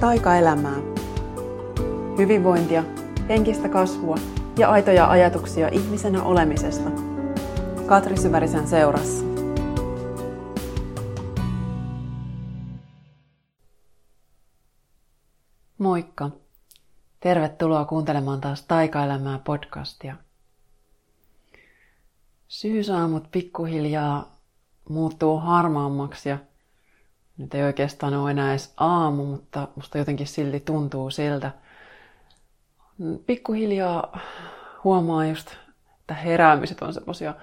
taikaelämää. Hyvinvointia, henkistä kasvua ja aitoja ajatuksia ihmisenä olemisesta. Katri Syvärisen seurassa. Moikka! Tervetuloa kuuntelemaan taas Taikaelämää podcastia. Syysaamut pikkuhiljaa muuttuu harmaammaksi ja nyt ei oikeastaan ole enää edes aamu, mutta musta jotenkin silti tuntuu siltä. Pikkuhiljaa huomaa just, että heräämiset on semmosia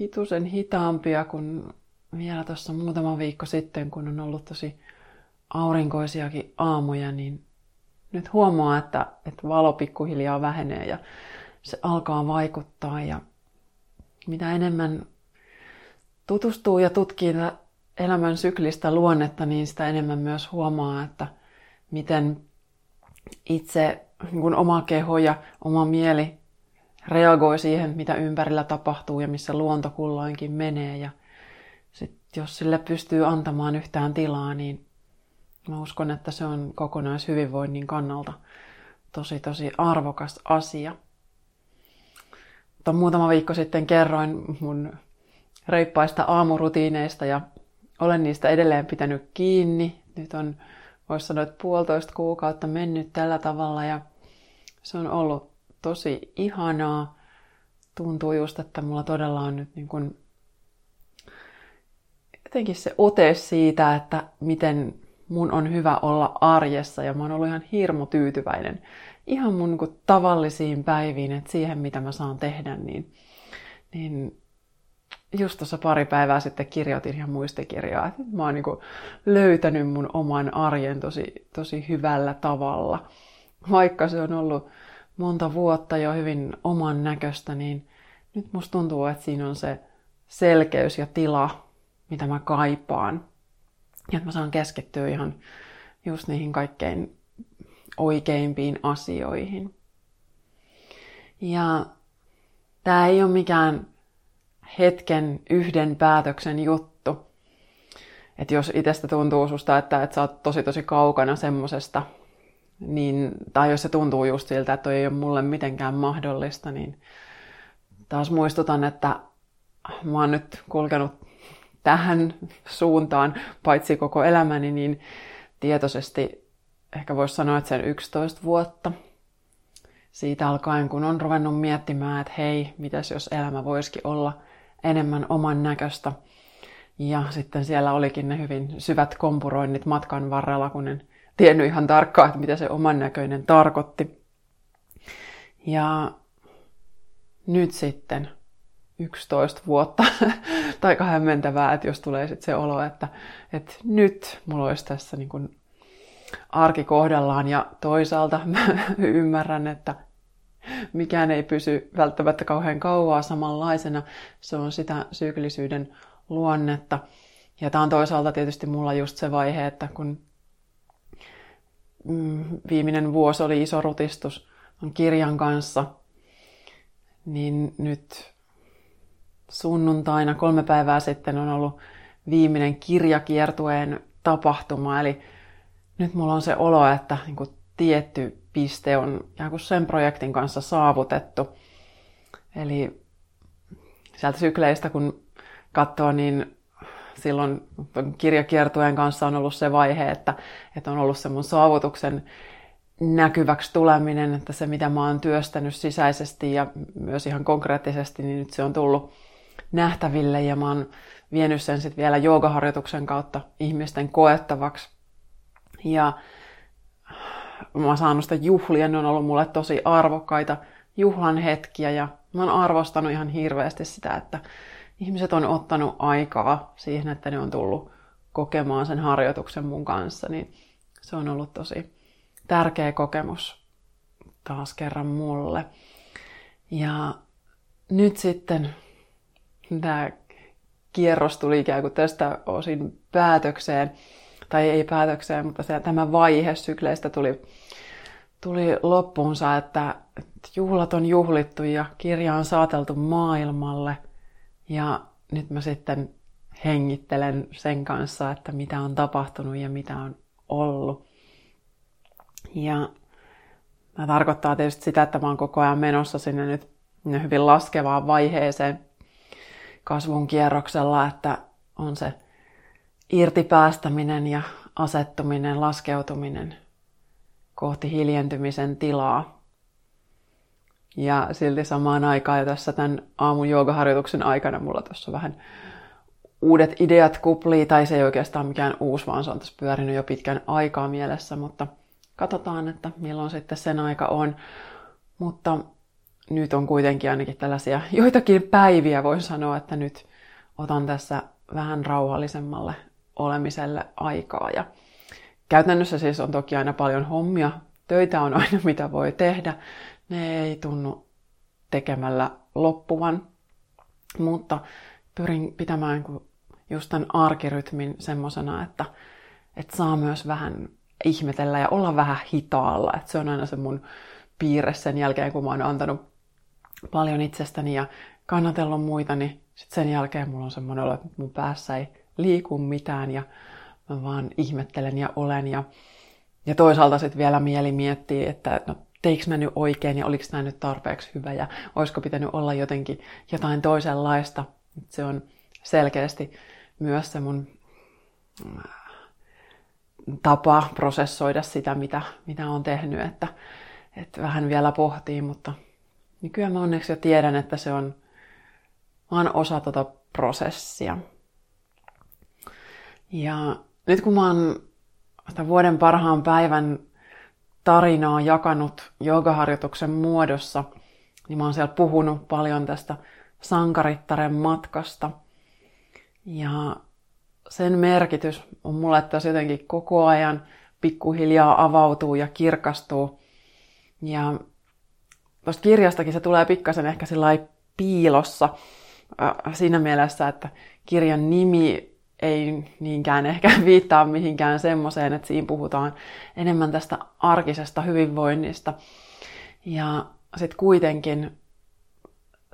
hitusen hitaampia kuin vielä tuossa muutama viikko sitten, kun on ollut tosi aurinkoisiakin aamuja, niin nyt huomaa, että, että valo pikkuhiljaa vähenee ja se alkaa vaikuttaa ja mitä enemmän tutustuu ja tutkii elämän syklistä luonnetta, niin sitä enemmän myös huomaa, että miten itse niin oma keho ja oma mieli reagoi siihen, mitä ympärillä tapahtuu ja missä luonto kulloinkin menee. Ja sit jos sille pystyy antamaan yhtään tilaa, niin mä uskon, että se on kokonaishyvinvoinnin kannalta tosi tosi arvokas asia. Mutta muutama viikko sitten kerroin mun reippaista aamurutiineista ja olen niistä edelleen pitänyt kiinni. Nyt on, voisi sanoa, että puolitoista kuukautta mennyt tällä tavalla ja se on ollut tosi ihanaa. Tuntuu just, että mulla todella on nyt niin kuin jotenkin se ote siitä, että miten mun on hyvä olla arjessa ja mä oon ollut ihan hirmu tyytyväinen ihan mun niin tavallisiin päiviin, että siihen mitä mä saan tehdä, niin, niin just tuossa pari päivää sitten kirjoitin ihan muistikirjaa, että mä oon niin löytänyt mun oman arjen tosi, tosi hyvällä tavalla. Vaikka se on ollut monta vuotta jo hyvin oman näköistä, niin nyt musta tuntuu, että siinä on se selkeys ja tila, mitä mä kaipaan. Ja että mä saan keskittyä ihan just niihin kaikkein oikeimpiin asioihin. Ja tämä ei ole mikään hetken yhden päätöksen juttu. Että jos itsestä tuntuu susta, että, että sä oot tosi tosi kaukana semmosesta, niin, tai jos se tuntuu just siltä, että toi ei ole mulle mitenkään mahdollista, niin taas muistutan, että mä oon nyt kulkenut tähän suuntaan, paitsi koko elämäni, niin tietoisesti ehkä voisi sanoa, että sen 11 vuotta siitä alkaen, kun on ruvennut miettimään, että hei, mitäs jos elämä voisikin olla – enemmän oman näköistä. Ja sitten siellä olikin ne hyvin syvät kompuroinnit matkan varrella, kun en tiennyt ihan tarkkaan, että mitä se oman näköinen tarkoitti. Ja nyt sitten 11 vuotta, tai hämmentävää, että jos tulee sitten se olo, että, että nyt mulla olisi tässä niin kuin arki kohdallaan ja toisaalta mä ymmärrän, että mikään ei pysy välttämättä kauhean kauaa samanlaisena. Se on sitä syklisyyden luonnetta. Ja tämä on toisaalta tietysti mulla just se vaihe, että kun mm, viimeinen vuosi oli iso rutistus kirjan kanssa, niin nyt sunnuntaina kolme päivää sitten on ollut viimeinen kirjakiertueen tapahtuma. Eli nyt mulla on se olo, että niin kuin tietty piste on ikään kuin sen projektin kanssa saavutettu. Eli sieltä sykleistä kun katsoo, niin silloin kirjakiertueen kanssa on ollut se vaihe, että, että on ollut semmoinen saavutuksen näkyväksi tuleminen, että se mitä mä oon työstänyt sisäisesti ja myös ihan konkreettisesti, niin nyt se on tullut nähtäville ja mä oon vienyt sen sitten vielä joogaharjoituksen kautta ihmisten koettavaksi. Ja mä oon saanut sitä juhlia, ne on ollut mulle tosi arvokkaita juhlan hetkiä ja mä oon arvostanut ihan hirveästi sitä, että ihmiset on ottanut aikaa siihen, että ne on tullut kokemaan sen harjoituksen mun kanssa, niin se on ollut tosi tärkeä kokemus taas kerran mulle. Ja nyt sitten tämä kierros tuli ikään kuin tästä osin päätökseen tai ei päätökseen, mutta se, tämä vaihe sykleistä tuli, tuli loppuunsa, että, että juhlat on juhlittu ja kirja on saateltu maailmalle. Ja nyt mä sitten hengittelen sen kanssa, että mitä on tapahtunut ja mitä on ollut. Ja tämä tarkoittaa tietysti sitä, että mä oon koko ajan menossa sinne nyt hyvin laskevaan vaiheeseen kasvun kierroksella, että on se irtipäästäminen ja asettuminen, laskeutuminen kohti hiljentymisen tilaa. Ja silti samaan aikaan jo tässä tämän aamun joogaharjoituksen aikana mulla tuossa vähän uudet ideat kuplii, tai se ei oikeastaan mikään uusi, vaan se on tässä pyörinyt jo pitkän aikaa mielessä, mutta katsotaan, että milloin sitten sen aika on. Mutta nyt on kuitenkin ainakin tällaisia joitakin päiviä, voin sanoa, että nyt otan tässä vähän rauhallisemmalle olemiselle aikaa. Ja käytännössä siis on toki aina paljon hommia, töitä on aina mitä voi tehdä, ne ei tunnu tekemällä loppuvan, mutta pyrin pitämään just tämän arkirytmin semmosena, että, että saa myös vähän ihmetellä ja olla vähän hitaalla. Että se on aina se mun piirre sen jälkeen, kun mä oon antanut paljon itsestäni ja kannatellut muita, niin sit sen jälkeen mulla on semmoinen olo, että mun päässä ei liiku mitään ja mä vaan ihmettelen ja olen. Ja, ja toisaalta sitten vielä mieli miettii, että no, teikö mä nyt oikein ja oliko tämä nyt tarpeeksi hyvä ja olisiko pitänyt olla jotenkin jotain toisenlaista. Se on selkeästi myös se mun äh, tapa prosessoida sitä, mitä, mitä on tehnyt, että, että vähän vielä pohtii, mutta nykyään mä onneksi jo tiedän, että se on vaan osa tuota prosessia. Ja nyt kun mä oon vuoden parhaan päivän tarinaa jakanut joogaharjoituksen muodossa, niin mä oon siellä puhunut paljon tästä sankarittaren matkasta. Ja sen merkitys on mulle, se jotenkin koko ajan pikkuhiljaa avautuu ja kirkastuu. Ja tuosta kirjastakin se tulee pikkasen ehkä piilossa äh, siinä mielessä, että kirjan nimi ei niinkään ehkä viittaa mihinkään semmoiseen, että siinä puhutaan enemmän tästä arkisesta hyvinvoinnista. Ja sitten kuitenkin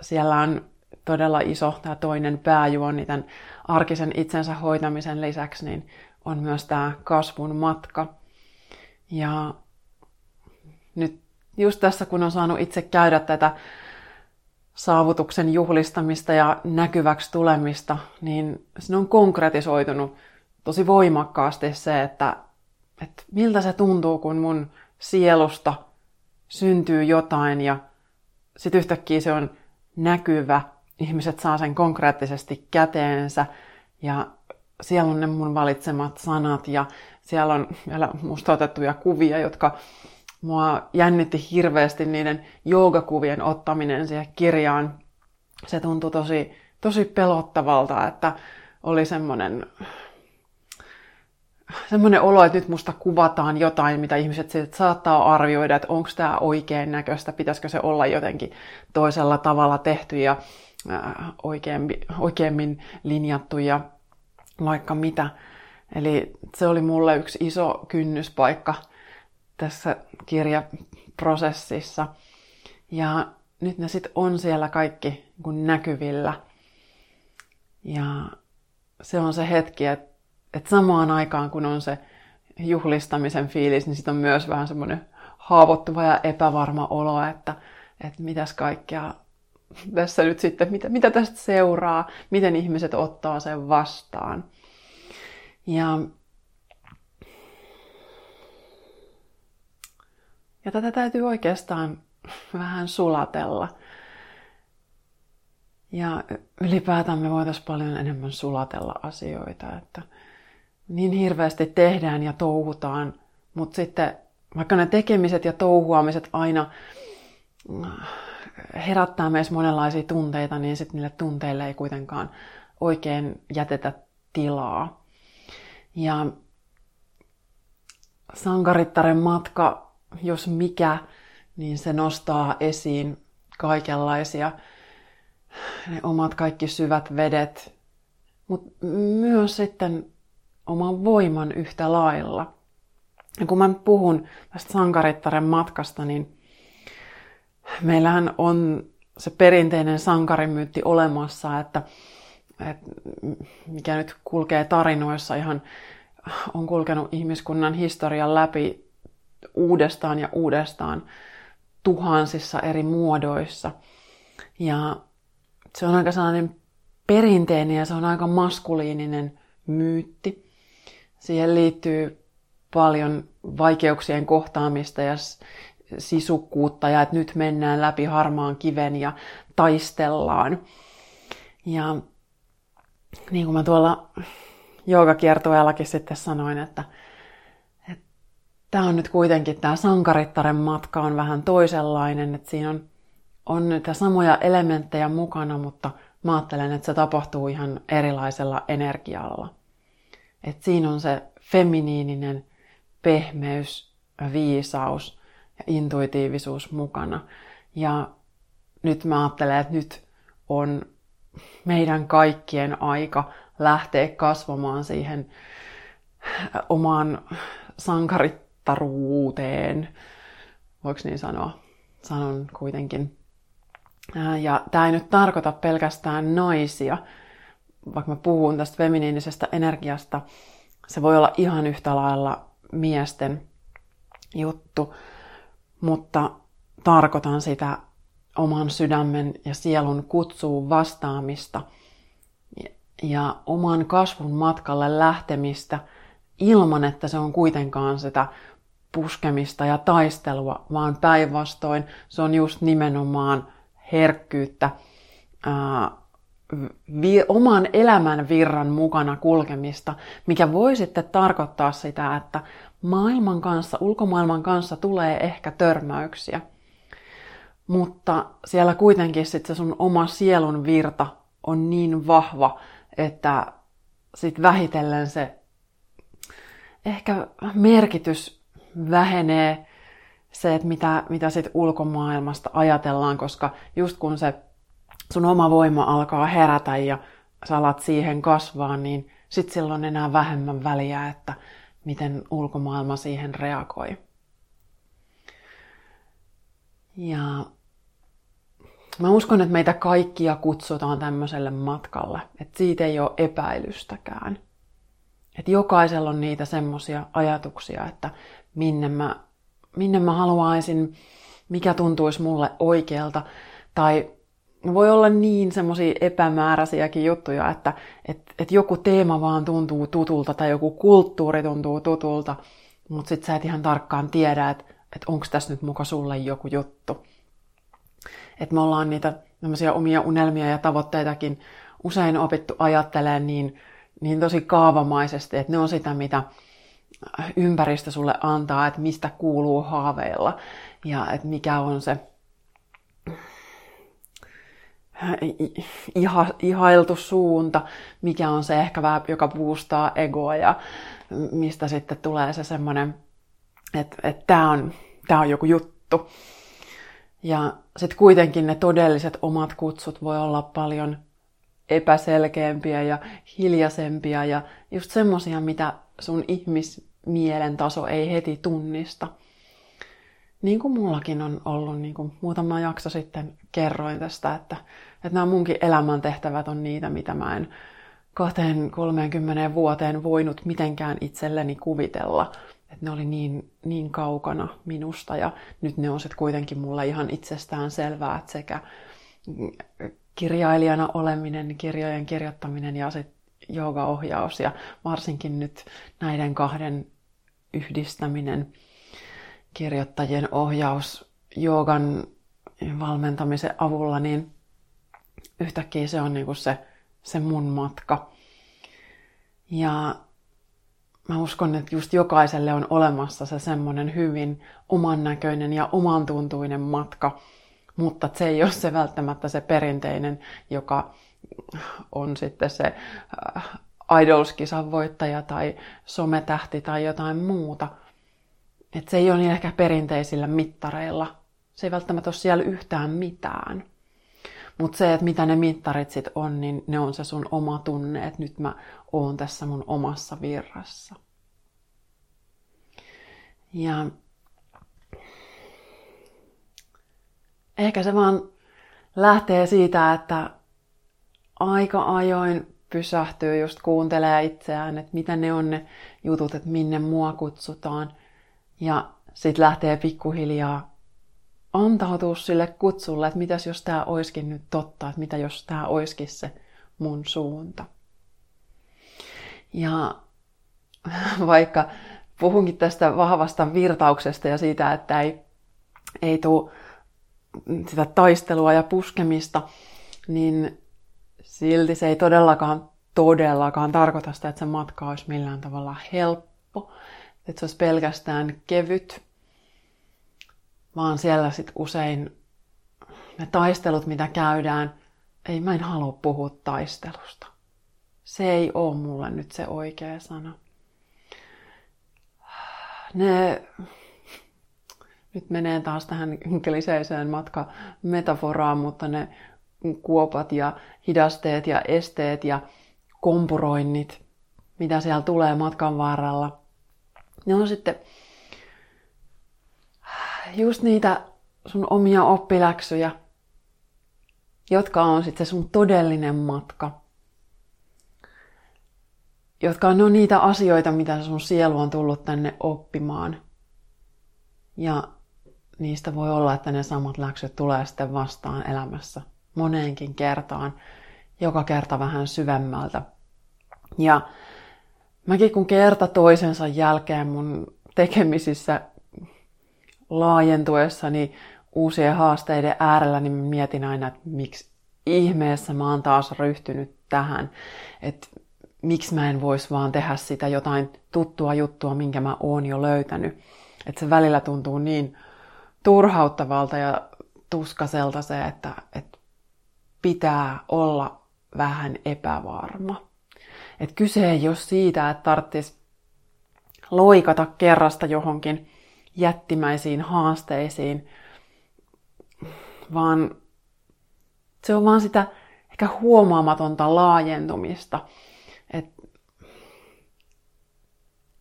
siellä on todella iso tämä toinen pääjuoni tämän arkisen itsensä hoitamisen lisäksi, niin on myös tämä kasvun matka. Ja nyt just tässä, kun on saanut itse käydä tätä saavutuksen juhlistamista ja näkyväksi tulemista, niin se on konkretisoitunut tosi voimakkaasti se, että, että miltä se tuntuu, kun mun sielusta syntyy jotain ja sitten yhtäkkiä se on näkyvä, ihmiset saa sen konkreettisesti käteensä ja siellä on ne mun valitsemat sanat ja siellä on vielä musta otettuja kuvia, jotka mua jännitti hirveästi niiden joogakuvien ottaminen siihen kirjaan. Se tuntui tosi, tosi pelottavalta, että oli semmoinen semmoinen olo, että nyt musta kuvataan jotain, mitä ihmiset saattaa arvioida, että onko tämä oikein näköistä, pitäisikö se olla jotenkin toisella tavalla tehty ja äh, oikeammin, oikeammin linjattu ja vaikka mitä. Eli se oli mulle yksi iso kynnyspaikka tässä kirjaprosessissa. Ja nyt ne sitten on siellä kaikki niin näkyvillä. Ja se on se hetki, että, että samaan aikaan kun on se juhlistamisen fiilis, niin sitten on myös vähän semmoinen haavoittuva ja epävarma olo, että, että mitäs kaikkea tässä nyt sitten, mitä, mitä tästä seuraa, miten ihmiset ottaa sen vastaan. Ja Ja tätä täytyy oikeastaan vähän sulatella. Ja ylipäätään me voitaisiin paljon enemmän sulatella asioita, että niin hirveästi tehdään ja touhutaan, mutta sitten vaikka ne tekemiset ja touhuamiset aina herättää meissä monenlaisia tunteita, niin sitten niille tunteille ei kuitenkaan oikein jätetä tilaa. Ja Sankarittaren matka jos mikä, niin se nostaa esiin kaikenlaisia ne omat kaikki syvät vedet, mutta myös sitten oman voiman yhtä lailla. Ja kun mä puhun tästä sankarittaren matkasta, niin meillähän on se perinteinen sankarimyytti olemassa, että, että mikä nyt kulkee tarinoissa ihan on kulkenut ihmiskunnan historian läpi uudestaan ja uudestaan tuhansissa eri muodoissa. Ja se on aika sellainen perinteinen ja se on aika maskuliininen myytti. Siihen liittyy paljon vaikeuksien kohtaamista ja sisukkuutta ja että nyt mennään läpi harmaan kiven ja taistellaan. Ja niin kuin mä tuolla joogakiertueellakin sitten sanoin, että, tämä on nyt kuitenkin, tämä sankarittaren matka on vähän toisenlainen, että siinä on, on niitä samoja elementtejä mukana, mutta mä ajattelen, että se tapahtuu ihan erilaisella energialla. Että siinä on se feminiininen pehmeys, viisaus ja intuitiivisuus mukana. Ja nyt mä ajattelen, että nyt on meidän kaikkien aika lähteä kasvamaan siihen omaan sankarittaruuteen. Voiko niin sanoa? Sanon kuitenkin. Ja tämä ei nyt tarkoita pelkästään naisia. Vaikka mä puhun tästä feminiinisestä energiasta, se voi olla ihan yhtä lailla miesten juttu, mutta tarkoitan sitä oman sydämen ja sielun kutsuun vastaamista ja oman kasvun matkalle lähtemistä ilman, että se on kuitenkaan sitä puskemista ja taistelua, vaan päinvastoin se on just nimenomaan herkkyyttä, ää, vi- oman elämän virran mukana kulkemista, mikä voi sitten tarkoittaa sitä, että maailman kanssa, ulkomaailman kanssa tulee ehkä törmäyksiä. Mutta siellä kuitenkin sitten se sun oma sielun virta on niin vahva, että sitten vähitellen se ehkä merkitys vähenee se, että mitä, mitä sitten ulkomaailmasta ajatellaan, koska just kun se sun oma voima alkaa herätä ja sä alat siihen kasvaa, niin sitten silloin enää vähemmän väliä, että miten ulkomaailma siihen reagoi. Ja mä uskon, että meitä kaikkia kutsutaan tämmöiselle matkalle, että siitä ei ole epäilystäkään. Että jokaisella on niitä semmoisia ajatuksia, että minne mä, minne mä haluaisin, mikä tuntuisi mulle oikealta, tai voi olla niin semmoisia epämääräisiäkin juttuja, että et, et joku teema vaan tuntuu tutulta tai joku kulttuuri tuntuu tutulta, mutta sitten sä et ihan tarkkaan tiedä, että et onko tässä nyt muka sulle joku juttu. Että me ollaan niitä omia unelmia ja tavoitteitakin usein opittu ajattelemaan niin, niin tosi kaavamaisesti, että ne on sitä, mitä ympäristö sulle antaa, että mistä kuuluu haaveilla ja että mikä on se iha, ihailtu suunta, mikä on se ehkä vähän, joka boostaa egoa ja mistä sitten tulee se semmoinen, että, että tämä on, tää on joku juttu. Ja sitten kuitenkin ne todelliset omat kutsut voi olla paljon epäselkeämpiä ja hiljaisempia ja just semmosia, mitä sun ihmismielen taso ei heti tunnista – niin kuin mullakin on ollut, niin kuin muutama jakso sitten kerroin tästä, että, että nämä munkin elämäntehtävät on niitä, mitä mä en 20-30 vuoteen voinut mitenkään itselleni kuvitella. Että ne oli niin, niin kaukana minusta ja nyt ne on sitten kuitenkin mulla ihan itsestään selvää, että sekä kirjailijana oleminen, kirjojen kirjoittaminen ja sitten joogaohjaus ja varsinkin nyt näiden kahden yhdistäminen – kirjoittajien ohjaus joogan valmentamisen avulla, niin yhtäkkiä se on niinku se, se mun matka. Ja mä uskon, että just jokaiselle on olemassa se semmoinen hyvin oman näköinen ja oman tuntuinen matka, mutta se ei ole se välttämättä se perinteinen, joka on sitten se äh, Idols-kisan voittaja tai sometähti tai jotain muuta – että se ei ole niin ehkä perinteisillä mittareilla. Se ei välttämättä ole siellä yhtään mitään. Mutta se, että mitä ne mittarit sitten on, niin ne on se sun oma tunne, että nyt mä oon tässä mun omassa virrassa. Ja ehkä se vaan lähtee siitä, että aika ajoin pysähtyy just kuuntelee itseään, että mitä ne on ne jutut, että minne mua kutsutaan – ja sitten lähtee pikkuhiljaa antautua sille kutsulle, että mitäs jos tämä oiskin nyt totta, että mitä jos tämä oiskin se mun suunta. Ja vaikka puhunkin tästä vahvasta virtauksesta ja siitä, että ei, ei tule sitä taistelua ja puskemista, niin silti se ei todellakaan, todellakaan tarkoita sitä, että se matka olisi millään tavalla helppo, että se olisi pelkästään kevyt, vaan siellä sitten usein ne taistelut, mitä käydään, ei mä en halua puhua taistelusta. Se ei ole mulle nyt se oikea sana. Ne, nyt menee taas tähän kliseiseen metaforaan, mutta ne kuopat ja hidasteet ja esteet ja kompuroinnit, mitä siellä tulee matkan varrella, ne on sitten just niitä sun omia oppiläksyjä, jotka on sitten se sun todellinen matka. Jotka on no niitä asioita, mitä sun sielu on tullut tänne oppimaan. Ja niistä voi olla, että ne samat läksyt tulee sitten vastaan elämässä moneenkin kertaan, joka kerta vähän syvemmältä. Ja mäkin kun kerta toisensa jälkeen mun tekemisissä laajentuessani uusien haasteiden äärellä, niin mietin aina, että miksi ihmeessä mä oon taas ryhtynyt tähän. Että miksi mä en vois vaan tehdä sitä jotain tuttua juttua, minkä mä oon jo löytänyt. Että se välillä tuntuu niin turhauttavalta ja tuskaselta se, että, että pitää olla vähän epävarma. Että kyse ei ole siitä, että tarvitsisi loikata kerrasta johonkin jättimäisiin haasteisiin, vaan se on vaan sitä ehkä huomaamatonta laajentumista. Että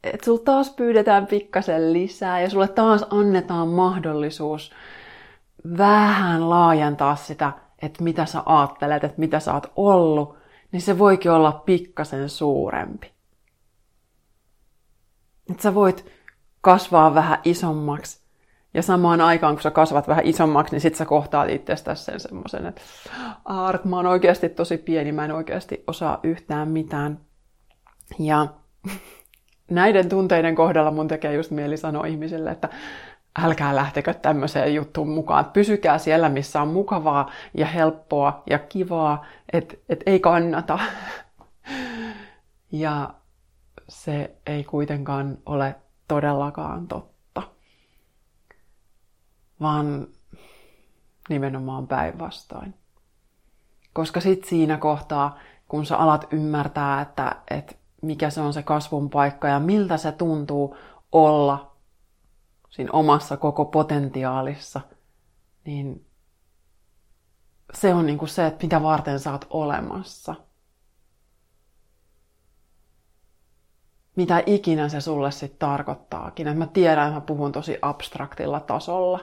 et sulla taas pyydetään pikkasen lisää ja sulle taas annetaan mahdollisuus vähän laajentaa sitä, että mitä sä ajattelet, että mitä sä oot ollut, niin se voikin olla pikkasen suurempi. Että sä voit kasvaa vähän isommaksi. Ja samaan aikaan, kun sä kasvat vähän isommaksi, niin sit sä kohtaat itsestäsi sen semmoisen, että Art, mä oon oikeasti tosi pieni, mä en oikeasti osaa yhtään mitään. Ja näiden tunteiden kohdalla mun tekee just mieli sanoa ihmisille, että älkää lähtekö tämmöiseen juttuun mukaan. Pysykää siellä, missä on mukavaa ja helppoa ja kivaa, että et ei kannata. Ja se ei kuitenkaan ole todellakaan totta, vaan nimenomaan päinvastoin. Koska sitten siinä kohtaa, kun sä alat ymmärtää, että, että mikä se on se kasvun paikka ja miltä se tuntuu olla siinä omassa koko potentiaalissa, niin se on niin kuin se, että mitä varten sä oot olemassa – mitä ikinä se sulle sitten tarkoittaakin. Et mä tiedän, että mä puhun tosi abstraktilla tasolla.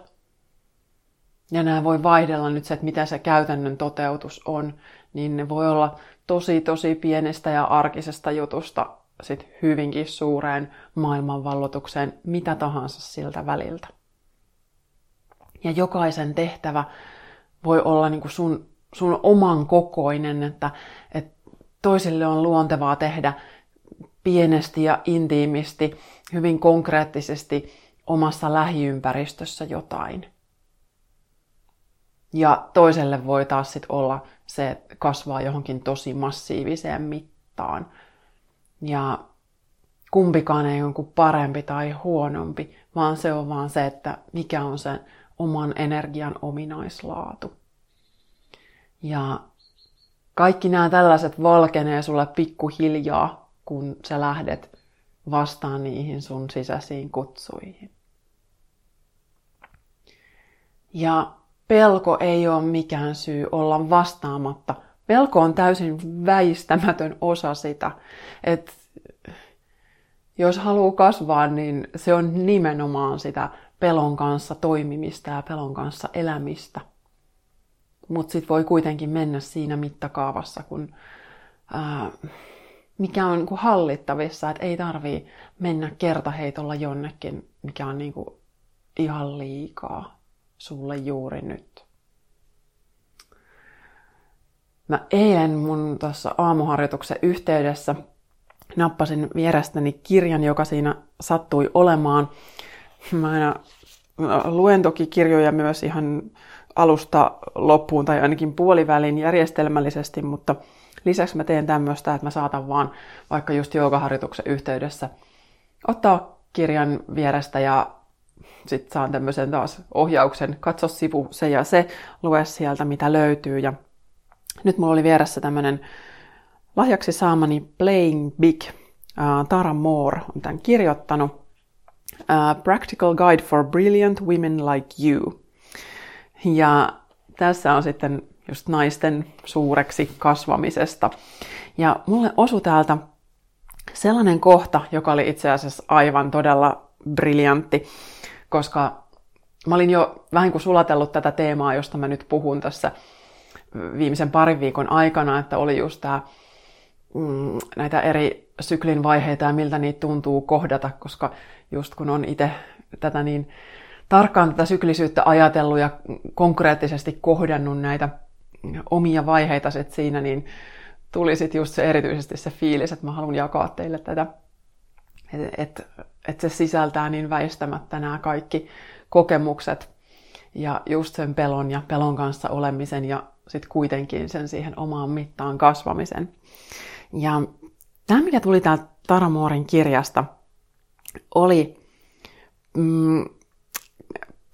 Ja nämä voi vaihdella nyt se, että mitä se käytännön toteutus on, niin ne voi olla tosi tosi pienestä ja arkisesta jutusta sit hyvinkin suureen maailmanvallotukseen, mitä tahansa siltä väliltä. Ja jokaisen tehtävä voi olla niin kuin sun, sun oman kokoinen, että, että toisille on luontevaa tehdä pienesti ja intiimisti, hyvin konkreettisesti omassa lähiympäristössä jotain. Ja toiselle voi taas sit olla se, että kasvaa johonkin tosi massiiviseen mittaan. Ja kumpikaan ei ole parempi tai huonompi, vaan se on vaan se, että mikä on sen oman energian ominaislaatu. Ja kaikki nämä tällaiset valkenee sulle pikkuhiljaa kun sä lähdet vastaan niihin sun sisäisiin kutsuihin. Ja pelko ei ole mikään syy olla vastaamatta. Pelko on täysin väistämätön osa sitä, että jos haluaa kasvaa, niin se on nimenomaan sitä pelon kanssa toimimista ja pelon kanssa elämistä. Mutta sitten voi kuitenkin mennä siinä mittakaavassa, kun ää, mikä on niin kuin hallittavissa, että ei tarvii mennä kertaheitolla jonnekin, mikä on niin kuin ihan liikaa sulle juuri nyt. Mä eilen mun tuossa aamuharjoituksen yhteydessä nappasin vierestäni kirjan, joka siinä sattui olemaan. Mä aina luen toki kirjoja myös ihan alusta loppuun tai ainakin puolivälin järjestelmällisesti, mutta lisäksi mä teen tämmöistä, että mä saatan vaan vaikka just joogaharjoituksen yhteydessä ottaa kirjan vierestä ja sitten saan tämmöisen taas ohjauksen, katso sivu se ja se, lue sieltä mitä löytyy. Ja nyt mulla oli vieressä tämmöinen lahjaksi saamani Playing Big. Uh, Tara Moore on tämän kirjoittanut. Uh, Practical Guide for Brilliant Women Like You. Ja tässä on sitten just naisten suureksi kasvamisesta. Ja mulle osui täältä sellainen kohta, joka oli itse asiassa aivan todella briljantti, koska mä olin jo vähän kuin sulatellut tätä teemaa, josta mä nyt puhun tässä viimeisen parin viikon aikana, että oli just tämä mm, näitä eri syklin vaiheita ja miltä niitä tuntuu kohdata, koska just kun on itse tätä niin tarkkaan tätä syklisyyttä ajatellut ja konkreettisesti kohdannut näitä omia vaiheita sit siinä, niin tuli sitten just se erityisesti se fiilis, että mä haluan jakaa teille tätä, että et, et se sisältää niin väistämättä nämä kaikki kokemukset ja just sen pelon ja pelon kanssa olemisen ja sitten kuitenkin sen siihen omaan mittaan kasvamisen. Ja tämä, mikä tuli täältä Taramorin kirjasta, oli mm,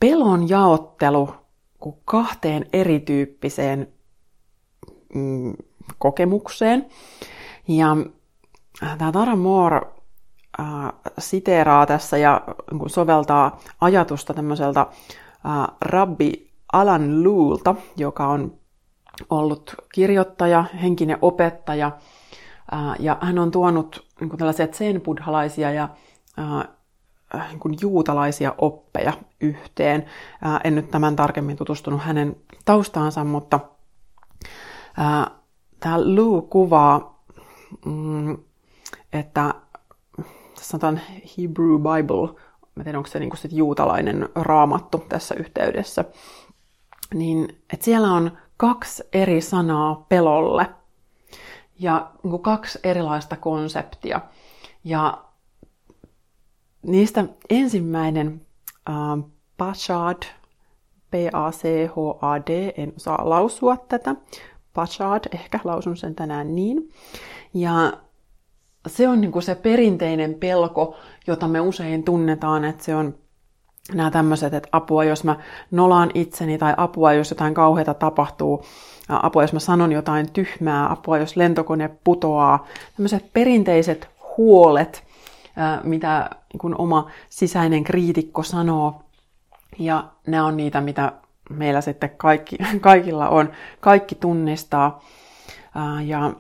pelon jaottelu kahteen erityyppiseen mm, kokemukseen. Ja äh, tämä Tara Moore äh, siteeraa tässä ja niin soveltaa ajatusta tämmöiseltä äh, rabbi Alan Luulta, joka on ollut kirjoittaja, henkinen opettaja, ja hän on tuonut niin tällaisia zen-buddhalaisia ja niin juutalaisia oppeja yhteen. En nyt tämän tarkemmin tutustunut hänen taustaansa, mutta tämä Lou kuvaa, mm, että on Hebrew Bible, mä tiedän, onko se niin sit juutalainen raamattu tässä yhteydessä, niin että siellä on kaksi eri sanaa pelolle ja niin kaksi erilaista konseptia. Ja niistä ensimmäinen äh, Pachad, P-A-C-H-A-D, en osaa lausua tätä, Pachad, ehkä lausun sen tänään niin. Ja se on niin kuin se perinteinen pelko, jota me usein tunnetaan, että se on nämä tämmöiset, että apua, jos mä nolaan itseni, tai apua, jos jotain kauheata tapahtuu, apua, jos mä sanon jotain tyhmää, apua, jos lentokone putoaa. Tämmöiset perinteiset huolet, mitä kun oma sisäinen kriitikko sanoo. Ja ne on niitä, mitä meillä sitten kaikki, kaikilla on. Kaikki tunnistaa. Ja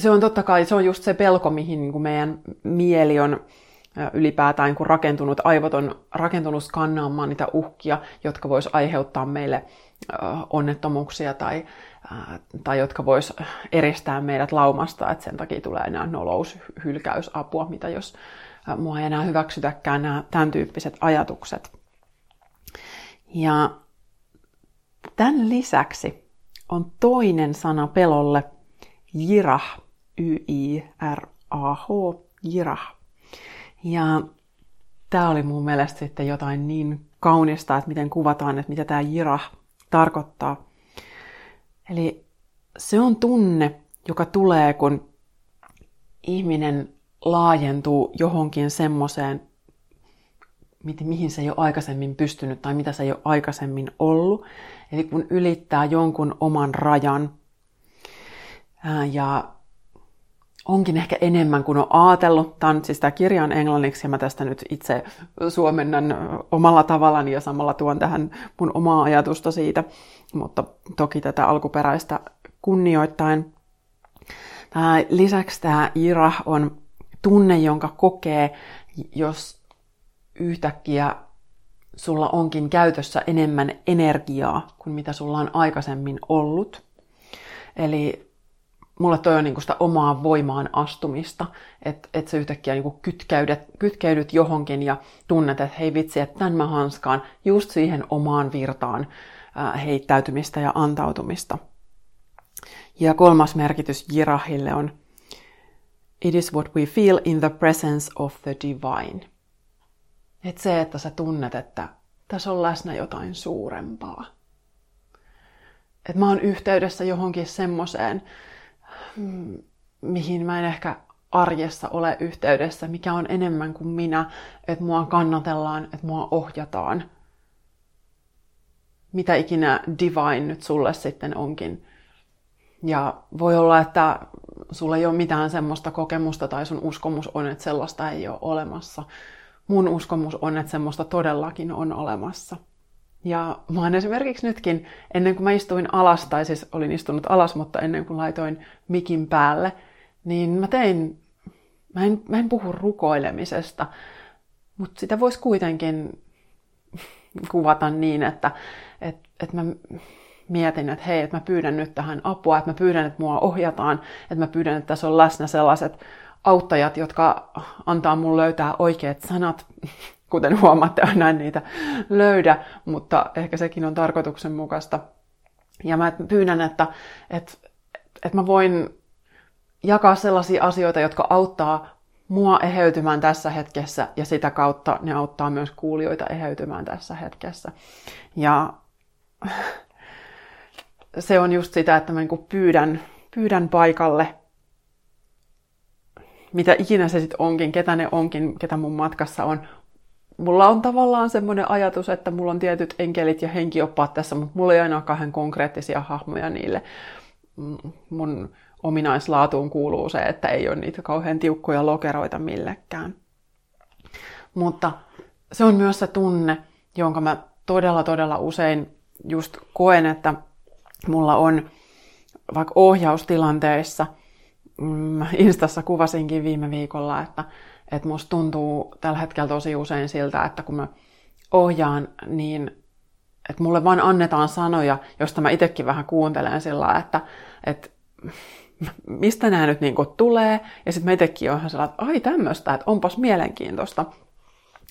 se on totta kai, se on just se pelko, mihin niin kuin meidän mieli on ylipäätään kuin rakentunut, aivot on rakentunut skannaamaan niitä uhkia, jotka vois aiheuttaa meille onnettomuuksia tai, tai jotka vois eristää meidät laumasta, että sen takia tulee enää nolous, hylkäys, apua, mitä jos mua ei enää hyväksytäkään nämä tämän tyyppiset ajatukset. Ja tämän lisäksi on toinen sana pelolle, jirah, Y-I-R-A-H, jirah. Ja tämä oli mun mielestä sitten jotain niin kaunista, että miten kuvataan, että mitä tämä jirah tarkoittaa. Eli se on tunne, joka tulee, kun ihminen laajentuu johonkin semmoiseen, mihin se ei ole aikaisemmin pystynyt tai mitä se ei ole aikaisemmin ollut. Eli kun ylittää jonkun oman rajan. Ja onkin ehkä enemmän kuin on ajatellut. Tämä on siis tämä kirja on englanniksi ja mä tästä nyt itse suomennan omalla tavallani ja samalla tuon tähän mun omaa ajatusta siitä, mutta toki tätä alkuperäistä kunnioittain. Tämä, lisäksi tämä ira on tunne, jonka kokee, jos yhtäkkiä sulla onkin käytössä enemmän energiaa kuin mitä sulla on aikaisemmin ollut. Eli mulle toi on niinku sitä omaa voimaan astumista, että et sä yhtäkkiä niinku kytkeydyt, kytkeydyt johonkin ja tunnet, että hei vitsi, että tämän mä hanskaan just siihen omaan virtaan ää, heittäytymistä ja antautumista. Ja kolmas merkitys jirahille on It is what we feel in the presence of the divine. Et se, että sä tunnet, että tässä on läsnä jotain suurempaa. Että mä oon yhteydessä johonkin semmoiseen, mm, mihin mä en ehkä arjessa ole yhteydessä, mikä on enemmän kuin minä, että mua kannatellaan, että mua ohjataan. Mitä ikinä divine nyt sulle sitten onkin. Ja voi olla, että sulla ei ole mitään semmoista kokemusta tai sun uskomus on, että sellaista ei ole olemassa. Mun uskomus on, että semmoista todellakin on olemassa. Ja mä oon esimerkiksi nytkin, ennen kuin mä istuin alas, tai siis olin istunut alas, mutta ennen kuin laitoin mikin päälle, niin mä tein, mä en, mä en puhu rukoilemisesta, mutta sitä voisi kuitenkin kuvata niin, että et, et mä mietin, että hei, että mä pyydän nyt tähän apua, että mä pyydän, että mua ohjataan, että mä pyydän, että tässä on läsnä sellaiset auttajat, jotka antaa mun löytää oikeat sanat, kuten huomaatte, aina niitä löydä, mutta ehkä sekin on tarkoituksenmukaista. Ja mä pyydän, että, että, että mä voin jakaa sellaisia asioita, jotka auttaa mua eheytymään tässä hetkessä ja sitä kautta ne auttaa myös kuulijoita eheytymään tässä hetkessä. Ja se on just sitä, että mä niin pyydän, pyydän paikalle, mitä ikinä se sitten onkin, ketä ne onkin, ketä mun matkassa on. Mulla on tavallaan semmoinen ajatus, että mulla on tietyt enkelit ja henkioppaat tässä, mutta mulla ei aina kahden konkreettisia hahmoja niille. Mun ominaislaatuun kuuluu se, että ei ole niitä kauhean tiukkoja lokeroita millekään. Mutta se on myös se tunne, jonka mä todella, todella usein just koen, että mulla on vaikka ohjaustilanteissa, mm, Instassa kuvasinkin viime viikolla, että, että musta tuntuu tällä hetkellä tosi usein siltä, että kun mä ohjaan, niin että mulle vaan annetaan sanoja, josta mä itsekin vähän kuuntelen sillä että, että mistä nämä nyt niin tulee, ja sitten mä itsekin oon sellainen, että ai tämmöistä, että onpas mielenkiintoista.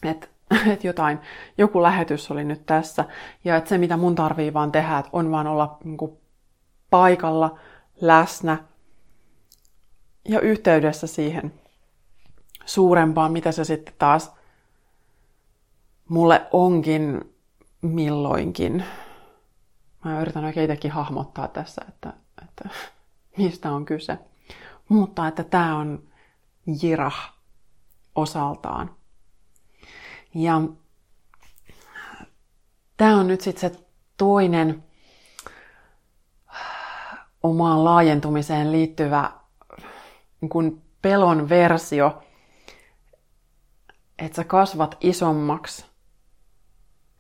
Että että jotain, joku lähetys oli nyt tässä, ja että se mitä mun tarvii vaan tehdä, että on vaan olla niin kuin, paikalla, läsnä ja yhteydessä siihen suurempaan, mitä se sitten taas mulle onkin milloinkin. Mä yritän oikein itsekin hahmottaa tässä, että, että mistä on kyse. Mutta että tämä on jirah osaltaan. Ja tämä on nyt sitten se toinen omaan laajentumiseen liittyvä niin kuin pelon versio, että sä kasvat isommaksi,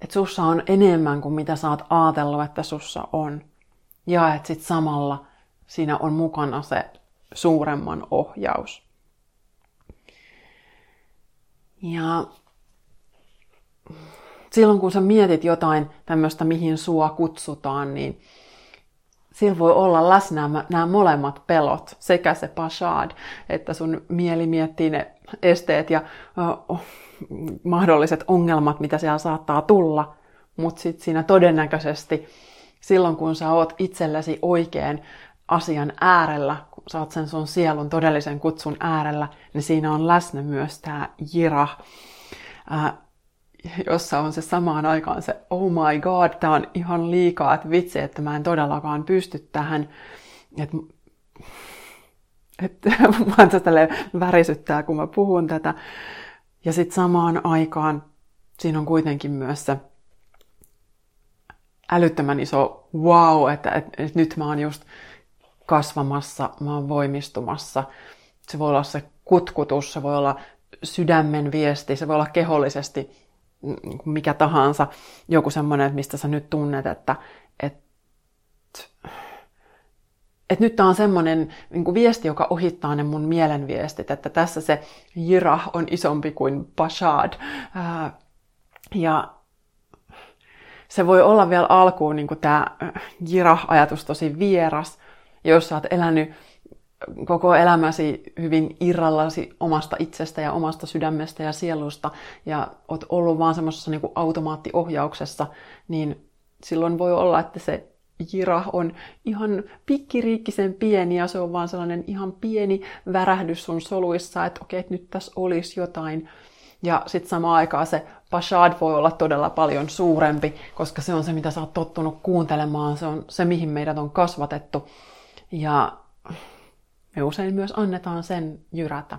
että sussa on enemmän kuin mitä sä oot ajatellut, että sussa on. Ja että sit samalla siinä on mukana se suuremman ohjaus. Ja silloin kun sä mietit jotain tämmöistä, mihin sua kutsutaan, niin sillä voi olla läsnä nämä molemmat pelot, sekä se pashad, että sun mieli miettii ne esteet ja oh, mahdolliset ongelmat, mitä siellä saattaa tulla, mutta sitten siinä todennäköisesti silloin, kun sä oot itsellesi oikein asian äärellä, kun sä oot sen sun sielun todellisen kutsun äärellä, niin siinä on läsnä myös tämä jira, jossa on se samaan aikaan se, oh my god, tämä on ihan liikaa, että vitsi, että mä en todellakaan pysty tähän. Että että vaan tälle värisyttää, kun mä puhun tätä. Ja sitten samaan aikaan siinä on kuitenkin myös se älyttömän iso wow, että, että, että nyt mä oon just kasvamassa, mä oon voimistumassa. Se voi olla se kutkutus, se voi olla sydämen viesti, se voi olla kehollisesti mikä tahansa, joku semmoinen, mistä sä nyt tunnet, että et, et nyt tämä on semmoinen niin viesti, joka ohittaa ne mun mielen viestit, että tässä se jira on isompi kuin bashad. Ää, ja se voi olla vielä alkuun niin tämä jira-ajatus tosi vieras, jos sä oot elänyt koko elämäsi hyvin irrallasi omasta itsestä ja omasta sydämestä ja sielusta ja oot ollut vaan semmoisessa niin automaattiohjauksessa, niin silloin voi olla, että se jira on ihan pikkiriikkisen pieni ja se on vaan sellainen ihan pieni värähdys sun soluissa, että okei, että nyt tässä olisi jotain. Ja sitten samaan aikaan se pashad voi olla todella paljon suurempi, koska se on se, mitä sä oot tottunut kuuntelemaan, se on se, mihin meidät on kasvatettu. Ja me usein myös annetaan sen jyrätä.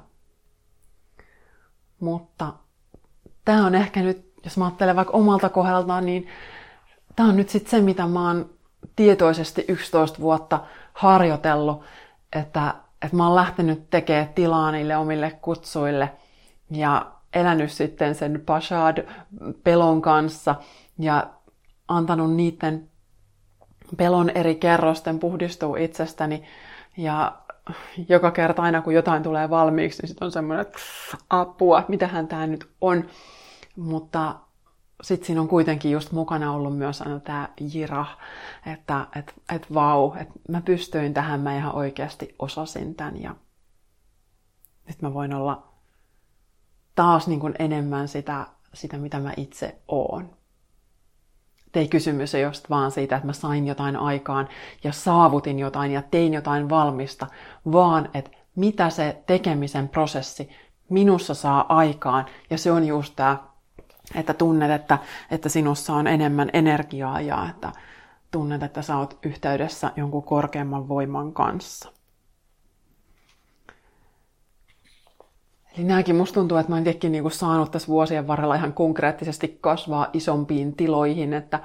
Mutta tämä on ehkä nyt, jos mä ajattelen vaikka omalta kohdaltaan, niin tämä on nyt sitten se, mitä mä oon tietoisesti 11 vuotta harjoitellut, että, että mä oon lähtenyt tekemään tilaa niille omille kutsuille ja elänyt sitten sen Pashad-pelon kanssa ja antanut niiden pelon eri kerrosten puhdistua itsestäni. Ja joka kerta aina kun jotain tulee valmiiksi, niin sitten on semmoinen, että apua, mitähän tämä nyt on. Mutta sitten siinä on kuitenkin just mukana ollut myös aina tämä jira, että et, et vau, että mä pystyin tähän, mä ihan oikeasti osasin tämän ja nyt mä voin olla taas niin kuin enemmän sitä, sitä, mitä mä itse oon. Ei kysymys ei just vaan siitä, että mä sain jotain aikaan ja saavutin jotain ja tein jotain valmista, vaan että mitä se tekemisen prosessi minussa saa aikaan. Ja se on just tämä että tunnet, että, että sinussa on enemmän energiaa ja että tunnet, että sä oot yhteydessä jonkun korkeamman voiman kanssa. Eli nämäkin musta tuntuu, että mä oon tietenkin niin saanut tässä vuosien varrella ihan konkreettisesti kasvaa isompiin tiloihin, että,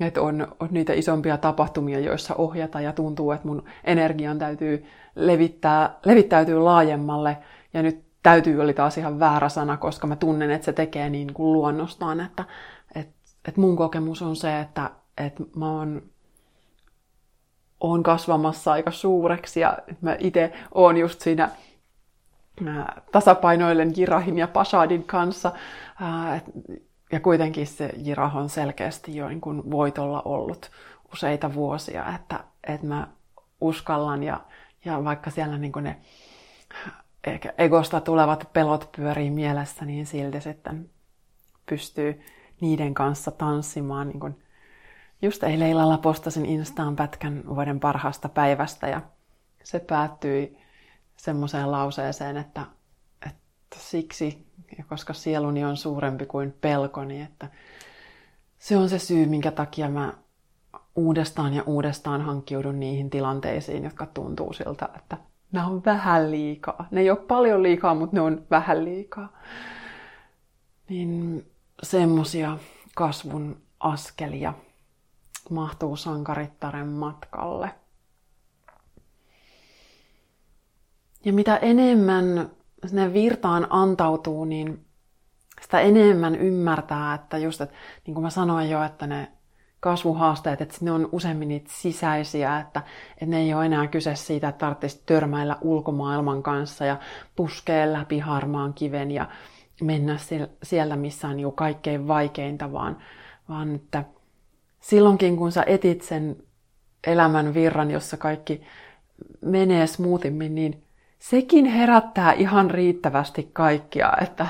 että on, on niitä isompia tapahtumia, joissa ohjata ja tuntuu, että mun energian täytyy levittää, levittäytyy laajemmalle. Ja nyt täytyy oli taas ihan väärä sana, koska mä tunnen, että se tekee niin kuin luonnostaan, että, että, että mun kokemus on se, että, että mä oon, oon kasvamassa aika suureksi ja mä itse oon just siinä tasapainoilen Jirahin ja Pashadin kanssa. Ja kuitenkin se Jirah on selkeästi jo niin voitolla ollut useita vuosia, että, että mä uskallan ja, ja vaikka siellä niin ne ehkä egosta tulevat pelot pyörii mielessä, niin silti sitten pystyy niiden kanssa tanssimaan. Niin kuin just eilen illalla postasin Instaan pätkän vuoden parhaasta päivästä ja se päättyi semmoiseen lauseeseen, että, että siksi, ja koska sieluni on suurempi kuin pelkoni, että se on se syy, minkä takia mä uudestaan ja uudestaan hankkiudun niihin tilanteisiin, jotka tuntuu siltä, että nämä on vähän liikaa. Ne ei ole paljon liikaa, mutta ne on vähän liikaa. Niin semmosia kasvun askelia mahtuu sankarittaren matkalle. Ja mitä enemmän sinne virtaan antautuu, niin sitä enemmän ymmärtää, että just, että niin kuin mä sanoin jo, että ne kasvuhaasteet, että ne on useimmin niitä sisäisiä, että, että ne ei ole enää kyse siitä, että tarvitsisi törmäillä ulkomaailman kanssa ja puskea läpi harmaan kiven ja mennä siellä, missä on jo kaikkein vaikeinta, vaan, vaan että silloinkin kun sä etit sen elämän virran, jossa kaikki menee smoothimmin, niin sekin herättää ihan riittävästi kaikkia, että,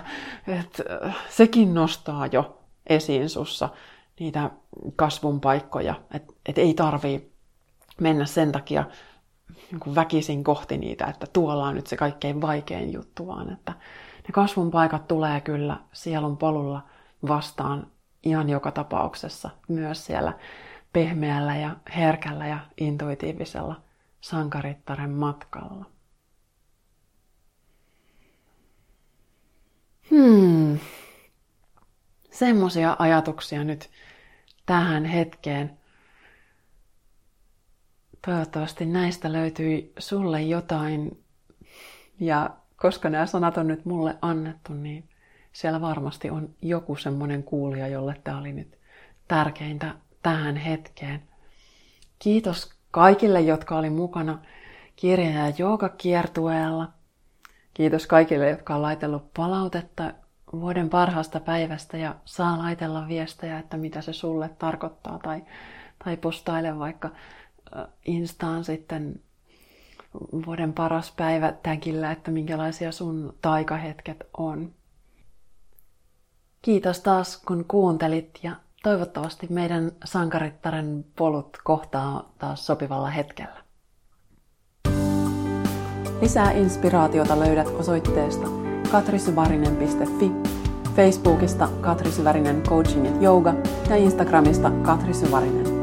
että sekin nostaa jo esiin sussa niitä kasvun paikkoja. Että et ei tarvii mennä sen takia niin väkisin kohti niitä, että tuolla on nyt se kaikkein vaikein juttu, vaan että ne kasvun paikat tulee kyllä sielun polulla vastaan ihan joka tapauksessa, myös siellä pehmeällä ja herkällä ja intuitiivisella sankarittaren matkalla. Hmm. Semmoisia ajatuksia nyt tähän hetkeen. Toivottavasti näistä löytyi sulle jotain. Ja koska nämä sanat on nyt mulle annettu, niin siellä varmasti on joku semmoinen kuulija, jolle tämä oli nyt tärkeintä tähän hetkeen. Kiitos kaikille, jotka oli mukana kirja- ja joogakiertueella. Kiitos kaikille, jotka on laitellut palautetta vuoden parhaasta päivästä ja saa laitella viestejä, että mitä se sulle tarkoittaa tai, tai postaile vaikka Instaan sitten vuoden paras päivä tägillä, että minkälaisia sun taikahetket on. Kiitos taas kun kuuntelit ja toivottavasti meidän sankarittaren polut kohtaa taas sopivalla hetkellä. Lisää inspiraatiota löydät osoitteesta katrisyvarinen.fi, Facebookista Katri Syvärinen Coaching ja Yoga ja Instagramista Katri Syvärinen.